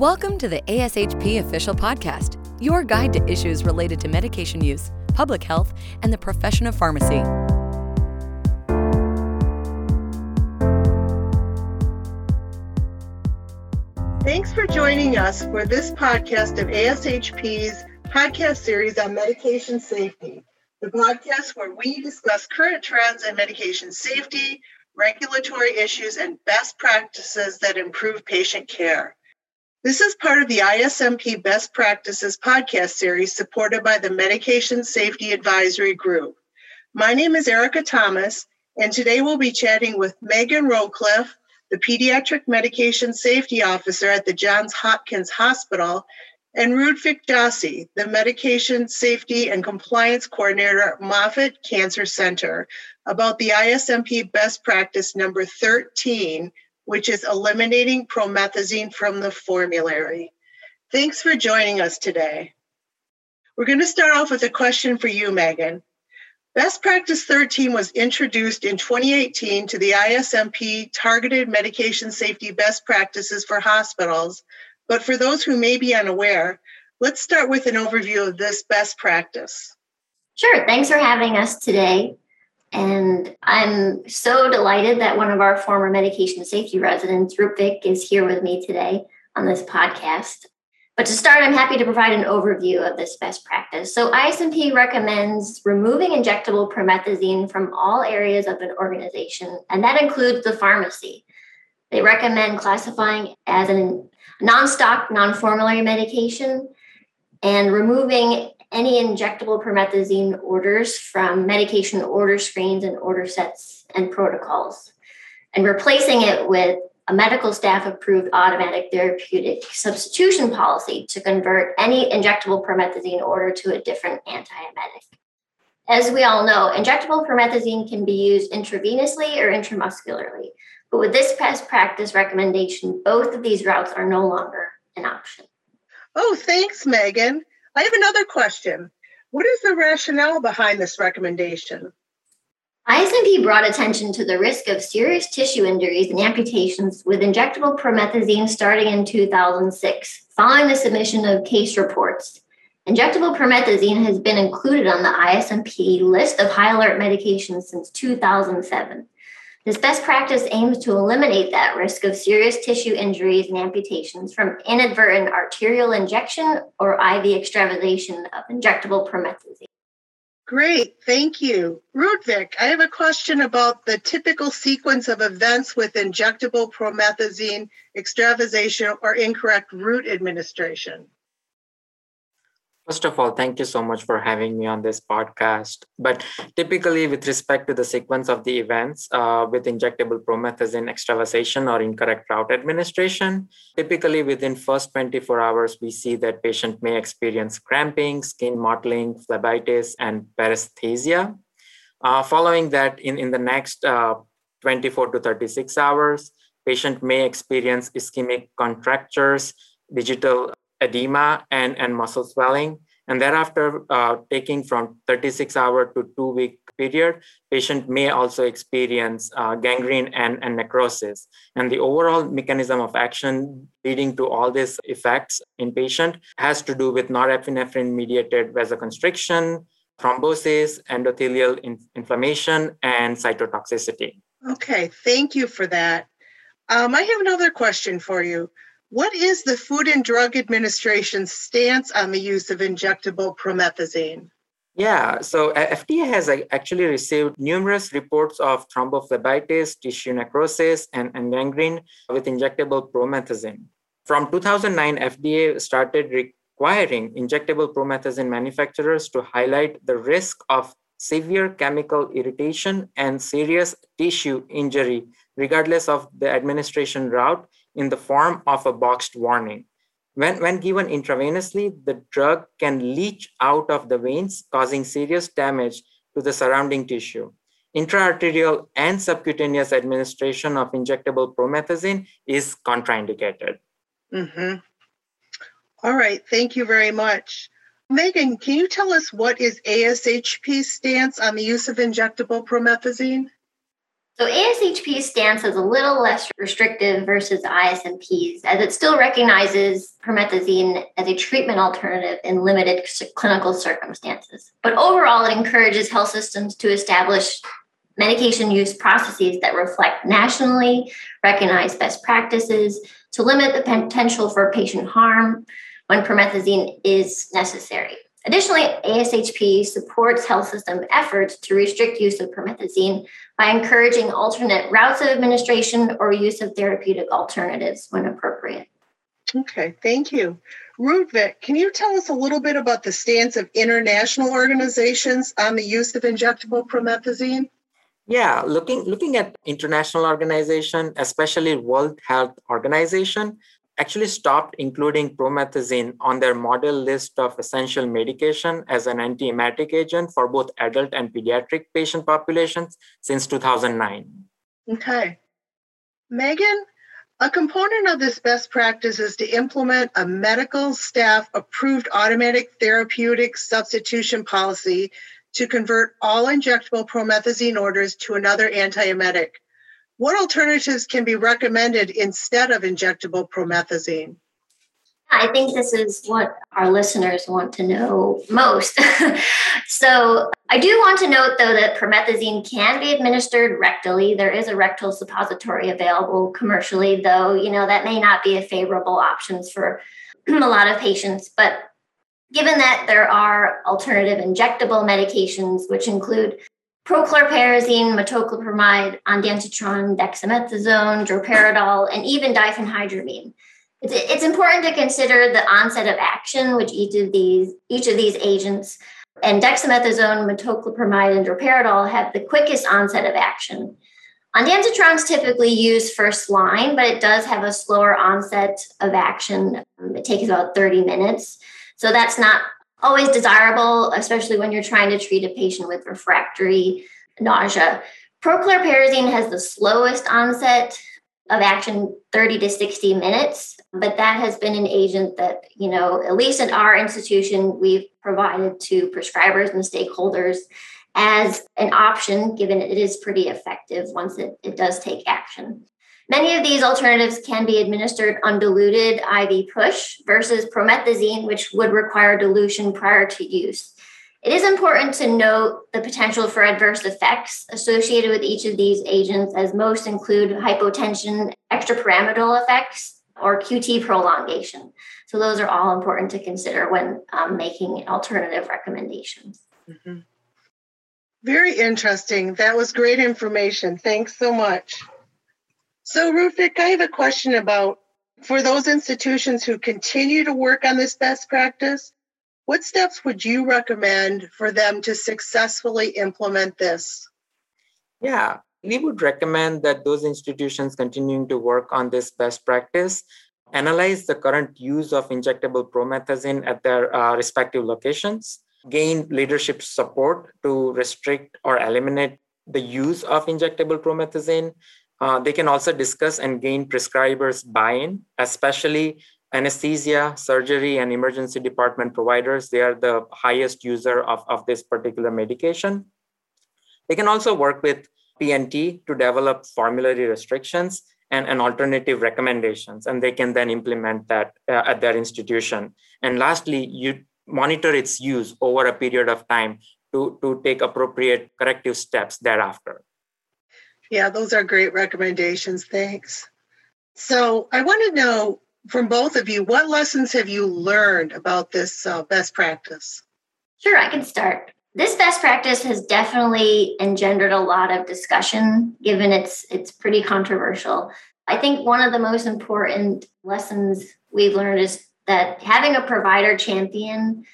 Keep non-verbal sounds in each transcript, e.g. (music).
Welcome to the ASHP Official Podcast, your guide to issues related to medication use, public health, and the profession of pharmacy. Thanks for joining us for this podcast of ASHP's podcast series on medication safety, the podcast where we discuss current trends in medication safety, regulatory issues, and best practices that improve patient care. This is part of the ISMP Best Practices podcast series supported by the Medication Safety Advisory Group. My name is Erica Thomas, and today we'll be chatting with Megan Rowcliffe, the Pediatric Medication Safety Officer at the Johns Hopkins Hospital, and Rutvik Dasi, the Medication Safety and Compliance Coordinator at Moffitt Cancer Center, about the ISMP Best Practice number 13, which is eliminating promethazine from the formulary. Thanks for joining us today. We're going to start off with a question for you, Megan. Best Practice 13 was introduced in 2018 to the ISMP Targeted Medication Safety Best Practices for Hospitals. But for those who may be unaware, let's start with an overview of this best practice. Sure. Thanks for having us today. And I'm so delighted that one of our former medication safety residents, Rutvik, is here with me today on this podcast. But to start, I'm happy to provide an overview of this best practice. So, ISMP recommends removing injectable promethazine from all areas of an organization, and that includes the pharmacy. They recommend classifying as a non stock, non formulary medication and removing any injectable promethazine orders from medication order screens and order sets and protocols, and replacing it with a medical staff approved automatic therapeutic substitution policy to convert any injectable promethazine order to a different antiemetic. As we all know, injectable promethazine can be used intravenously or intramuscularly, but with this best practice recommendation, both of these routes are no longer an option. Oh, thanks, Megan. I have another question. What is the rationale behind this recommendation? ISMP brought attention to the risk of serious tissue injuries and amputations with injectable promethazine starting in 2006, following the submission of case reports. Injectable promethazine has been included on the ISMP list of high alert medications since 2007. This best practice aims to eliminate that risk of serious tissue injuries and amputations from inadvertent arterial injection or IV extravasation of injectable promethazine. Great, thank you. Rutvik, I have a question about the typical sequence of events with injectable promethazine extravasation or incorrect route administration. First of all, thank you so much for having me on this podcast. But typically, with respect to the sequence of the events uh, with injectable promethazine extravasation or incorrect route administration, typically within first 24 hours, we see that patient may experience cramping, skin mottling, phlebitis, and paresthesia. Uh, following that, in, in the next uh, 24 to 36 hours, patient may experience ischemic contractures, digital edema and, and muscle swelling. And thereafter, uh, taking from 36 hour to two week period, patient may also experience uh, gangrene and, and necrosis. And the overall mechanism of action leading to all these effects in patient has to do with norepinephrine mediated vasoconstriction, thrombosis, endothelial in- inflammation, and cytotoxicity. Okay, thank you for that. Um, I have another question for you. What is the Food and Drug Administration's stance on the use of injectable promethazine? Yeah, so uh, FDA has actually received numerous reports of thrombophlebitis, tissue necrosis, and, and gangrene with injectable promethazine. From 2009, FDA started requiring injectable promethazine manufacturers to highlight the risk of severe chemical irritation and serious tissue injury, regardless of the administration route in the form of a boxed warning. When, when given intravenously, the drug can leach out of the veins, causing serious damage to the surrounding tissue. Intraarterial and subcutaneous administration of injectable promethazine is contraindicated. Mm-hmm. All right, thank you very much. Megan, can you tell us what is ASHP's stance on the use of injectable promethazine? So ASHP's stance is a little less restrictive versus ISMP's, as it still recognizes promethazine as a treatment alternative in limited clinical circumstances. But overall, it encourages health systems to establish medication use processes that reflect nationally recognized best practices to limit the potential for patient harm when promethazine is necessary. Additionally, ASHP supports health system efforts to restrict use of promethazine by encouraging alternate routes of administration or use of therapeutic alternatives when appropriate. Okay, thank you. Rutvik, can you tell us a little bit about the stance of international organizations on the use of injectable promethazine? Yeah, looking looking at international organization, especially World Health Organization, actually stopped including promethazine on their model list of essential medication as an antiemetic agent for both adult and pediatric patient populations since 2009. Okay. Megan, a component of this best practice is to implement a medical staff approved automatic therapeutic substitution policy to convert all injectable promethazine orders to another antiemetic. What alternatives can be recommended instead of injectable promethazine? I think this is what our listeners want to know most. (laughs) so, I do want to note though that promethazine can be administered rectally. There is a rectal suppository available commercially, though, you know, that may not be a favorable option for (clears throat) a lot of patients. But given that there are alternative injectable medications, which include prochlorperazine, metoclopramide, ondansetron, dexamethasone, droperidol, and even diphenhydramine. It's, it's important to consider the onset of action, which each of these each of these agents and dexamethasone, metoclopramide, and droperidol have the quickest onset of action. Ondansetron is typically used first line, but it does have a slower onset of action. It takes about 30 minutes. So that's not always desirable, especially when you're trying to treat a patient with refractory nausea. Prochlorperazine has the slowest onset of action 30 to 60 minutes but that has been an agent that you know at least at our institution we've provided to prescribers and stakeholders as an option given it is pretty effective once it, it does take action Many of these alternatives can be administered undiluted IV push versus promethazine, which would require dilution prior to use. It is important to note the potential for adverse effects associated with each of these agents, as most include hypotension, extrapyramidal effects, or QT prolongation. So, those are all important to consider when um, making alternative recommendations. Mm-hmm. Very interesting. That was great information. Thanks so much. So, Rutvik, I have a question about for those institutions who continue to work on this best practice, what steps would you recommend for them to successfully implement this? Yeah, we would recommend that those institutions continuing to work on this best practice analyze the current use of injectable promethazine at their uh, respective locations, gain leadership support to restrict or eliminate the use of injectable promethazine, uh, they can also discuss and gain prescribers' buy in, especially anesthesia, surgery, and emergency department providers. They are the highest user of, of this particular medication. They can also work with P&T to develop formulary restrictions and, and alternative recommendations, and they can then implement that uh, at their institution. And lastly, you monitor its use over a period of time to, to take appropriate corrective steps thereafter. Yeah, those are great recommendations. Thanks. So I want to know from both of you what lessons have you learned about this uh, best practice? Sure, I can start. This best practice has definitely engendered a lot of discussion given it's it's pretty controversial. I think one of the most important lessons we've learned is that having a provider champion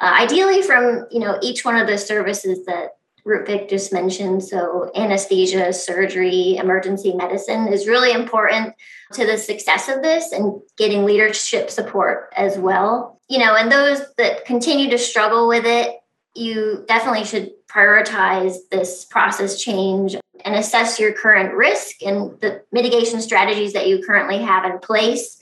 uh, ideally from you know each one of the services that Rutvik just mentioned. So, anesthesia, surgery, emergency medicine is really important to the success of this and getting leadership support as well. You know, and those that continue to struggle with it, you definitely should prioritize this process change and assess your current risk and the mitigation strategies that you currently have in place.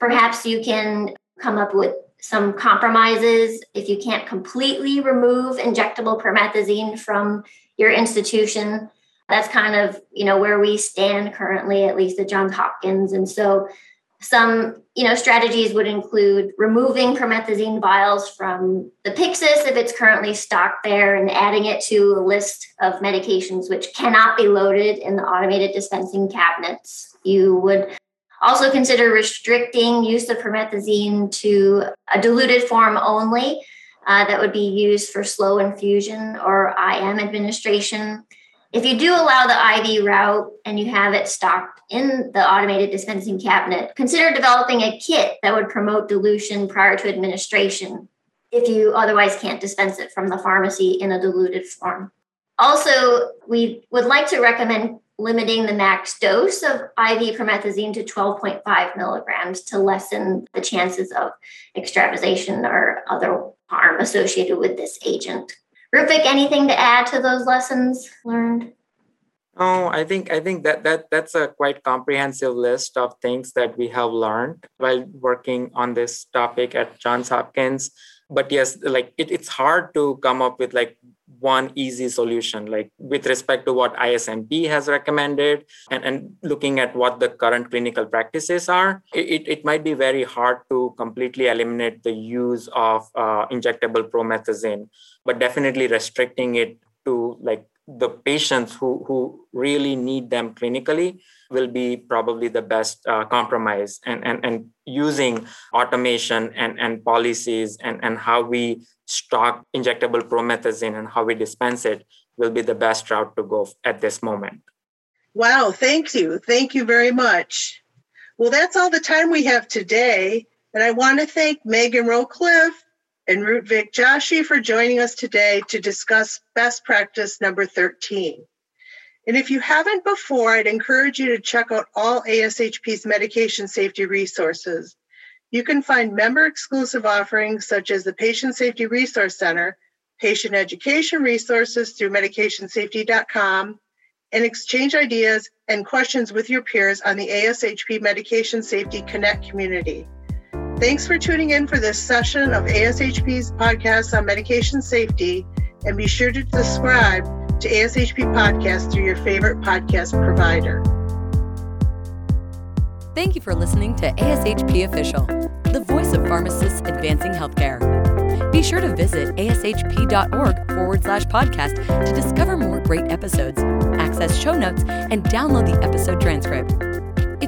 Perhaps you can come up with some compromises if you can't completely remove injectable promethazine from your institution That's kind of, you know, where we stand currently, at least at Johns Hopkins. And so some, you know, strategies would include removing promethazine vials from the Pyxis if it's currently stocked there and adding it to a list of medications which cannot be loaded in the automated dispensing cabinets. You would also consider restricting use of promethazine to a diluted form only uh, that would be used for slow infusion or IM administration. If you do allow the IV route and you have it stocked in the automated dispensing cabinet, consider developing a kit that would promote dilution prior to administration if you otherwise can't dispense it from the pharmacy in a diluted form. Also, we would like to recommend limiting the max dose of IV promethazine to 12.5 milligrams to lessen the chances of extravasation or other harm associated with this agent. Rutvik, anything to add to those lessons learned? Oh, I think I think that that that's a quite comprehensive list of things that we have learned while working on this topic at Johns Hopkins. But yes, like it, it's hard to come up with like one easy solution like with respect to what ismp has recommended and, and looking at what the current clinical practices are it, it might be very hard to completely eliminate the use of uh, injectable promethazine but definitely restricting it to like the patients who, who really need them clinically will be probably the best uh, compromise and, and, and using automation and, and policies and, and how we stock injectable promethazine and how we dispense it will be the best route to go at this moment. Wow, thank you. Thank you very much. Well, that's all the time we have today. And I want to thank Megan Rowcliffe and Rutvik Joshi for joining us today to discuss best practice number 13. And if you haven't before, I'd encourage you to check out all ASHP's medication safety resources. You can find member exclusive offerings such as the Patient Safety Resource Center, patient education resources through medicationsafety.com, and exchange ideas and questions with your peers on the ASHP Medication Safety Connect community. Thanks for tuning in for this session of ASHP's podcast on medication safety, and be sure to subscribe to ASHP Podcast through your favorite podcast provider. Thank you for listening to ASHP Official, the voice of pharmacists advancing healthcare. Be sure to visit ashp.org forward slash podcast to discover more great episodes, access show notes, and download the episode transcript.